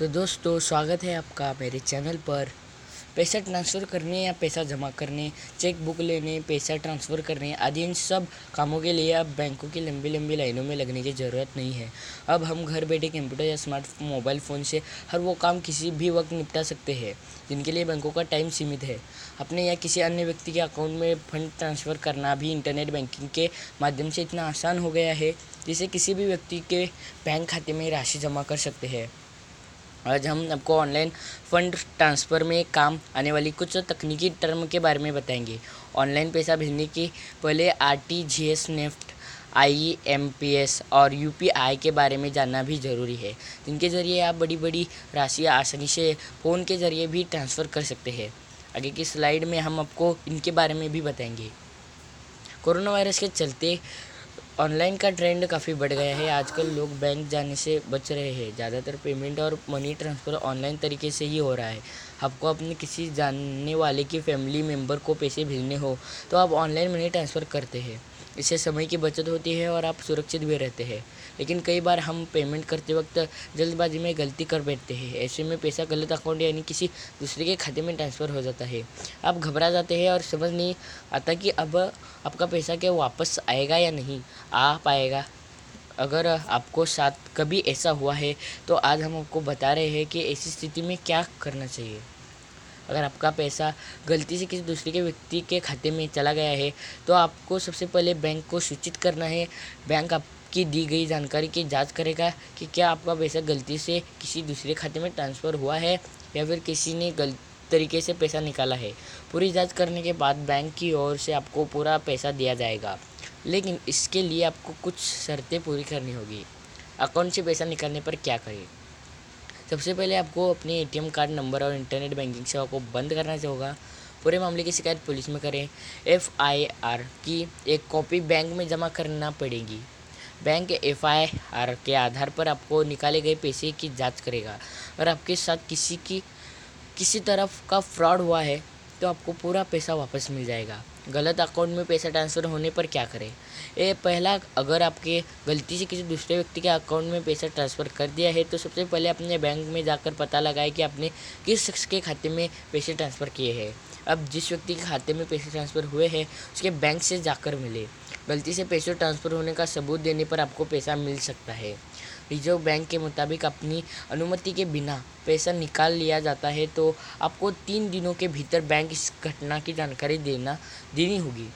तो दोस्तों, स्वागत है आपका मेरे चैनल पर। पैसा ट्रांसफ़र करने या पैसा जमा करने, चेक बुक लेने, पैसा ट्रांसफ़र करने आदि इन सब कामों के लिए अब बैंकों की लंबी लंबी लाइनों में लगने की ज़रूरत नहीं है। अब हम घर बैठे कंप्यूटर या स्मार्ट मोबाइल फ़ोन से हर वो काम किसी भी वक्त निपटा सकते हैं, जिनके लिए बैंकों का टाइम सीमित है। अपने या किसी अन्य व्यक्ति के अकाउंट में फंड ट्रांसफ़र करना भी इंटरनेट बैंकिंग के माध्यम से इतना आसान हो गया है, जिसे किसी भी व्यक्ति के बैंक खाते में राशि जमा कर सकते हैं। आज हम आपको ऑनलाइन फ़ंड ट्रांसफ़र में काम आने वाली कुछ तकनीकी टर्म के बारे में बताएँगे। ऑनलाइन पैसा भेजने के पहले R T G S NEFT I M P S और यू पी आई के बारे में जानना भी ज़रूरी है। जिनके ज़रिए आप बड़ी बड़ी राशि आसानी से फ़ोन के ज़रिए भी ट्रांसफ़र कर सकते हैं। आगे की स्लाइड में हम आपको इनके बारे में भी बताएँगे। कोरोना वायरस के चलते ऑनलाइन का ट्रेंड काफ़ी बढ़ गया है। आजकल लोग बैंक जाने से बच रहे हैं। ज़्यादातर पेमेंट और मनी ट्रांसफ़र ऑनलाइन तरीके से ही हो रहा है। आपको अपने किसी जानने वाले की फैमिली मेंबर को पैसे भेजने हो तो आप ऑनलाइन मनी ट्रांसफ़र करते हैं। इससे समय की बचत होती है और आप सुरक्षित भी रहते हैं। लेकिन कई बार हम पेमेंट करते वक्त जल्दबाजी में गलती कर बैठते हैं। ऐसे में पैसा गलत अकाउंट यानी किसी दूसरे के खाते में ट्रांसफ़र हो जाता है। आप घबरा जाते हैं और समझ नहीं आता कि अब आपका पैसा क्या वापस आएगा या नहीं। आ पाएगा। अगर आपको साथ कभी ऐसा हुआ है तो आज हम आपको बता रहे हैं कि ऐसी स्थिति में क्या करना चाहिए। अगर आपका पैसा गलती से किसी दूसरे के व्यक्ति के खाते में चला गया है तो आपको सबसे पहले बैंक को सूचित करना है। बैंक आपकी दी गई जानकारी की जाँच करेगा कि क्या आपका पैसा गलती से किसी दूसरे खाते में ट्रांसफ़र हुआ है या फिर किसी ने गलत तरीके से पैसा निकाला है। पूरी जाँच करने के बाद बैंक की ओर से आपको पूरा पैसा दिया जाएगा। लेकिन इसके लिए आपको कुछ शर्तें पूरी करनी होगी। अकाउंट से पैसा निकालने पर क्या करें? सबसे पहले आपको अपने एटीएम कार्ड नंबर और इंटरनेट बैंकिंग सेवा को बंद करना होगा। पूरे मामले की शिकायत पुलिस में करें। एफ़ आई आर की एक कॉपी बैंक में जमा करना पड़ेगी। बैंक एफ़ आई आर के आधार पर आपको निकाले गए पैसे की जाँच करेगा। और आपके साथ किसी की, किसी तरफ़ का फ्रॉड हुआ है तो आपको पूरा पैसा वापस मिल जाएगा। गलत अकाउंट में पैसा ट्रांसफ़र होने पर क्या करें? ये पहला, अगर आपके गलती से किसी दूसरे व्यक्ति के अकाउंट में पैसा ट्रांसफ़र कर दिया है तो सबसे पहले अपने बैंक में जाकर पता लगाए कि आपने किस शख्स के खाते में पैसे ट्रांसफ़र किए हैं। अब जिस व्यक्ति के खाते में पैसे ट्रांसफ़र हुए हैं, उसके बैंक से जाकर मिले। गलती से पैसे ट्रांसफ़र होने का सबूत देने पर आपको पैसा मिल सकता है। रिज़र्व बैंक के मुताबिक अपनी अनुमति के बिना पैसा निकाल लिया जाता है तो आपको तीन दिनों के भीतर बैंक इस घटना की जानकारी देना देनी होगी।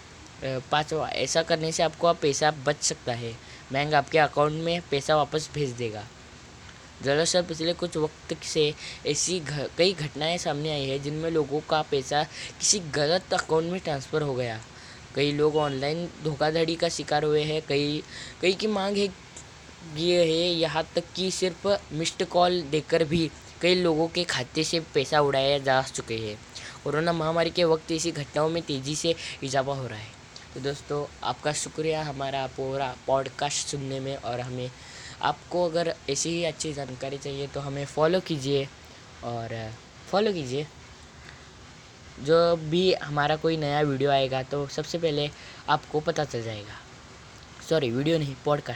पाँचवा ऐसा करने से आपको आप पैसा बच सकता है। बैंक आपके अकाउंट में पैसा वापस भेज देगा। दरअसल पिछले कुछ वक्त से ऐसी घ, कई घटनाएँ सामने आई है जिनमें लोगों का पैसा किसी गलत अकाउंट में ट्रांसफ़र हो गया। कई लोग ऑनलाइन धोखाधड़ी का शिकार हुए हैं कई कई की मांग है ये है यहाँ तक कि सिर्फ़ मिस्ड कॉल देकर भी कई लोगों के खाते से पैसा उड़ाया जा चुके हैं। कोरोना महामारी के वक्त ऐसी घटनाओं में तेज़ी से इजाफा हो रहा है। तो दोस्तों, आपका शुक्रिया हमारा पूरा पॉडकास्ट सुनने में और हमें आपको अगर ऐसी ही अच्छी जानकारी चाहिए तो हमें फॉलो कीजिए और फॉलो कीजिए। जो भी हमारा कोई नया वीडियो आएगा तो सबसे पहले आपको पता चल जाएगा। सॉरी वीडियो नहीं पॉडकास्ट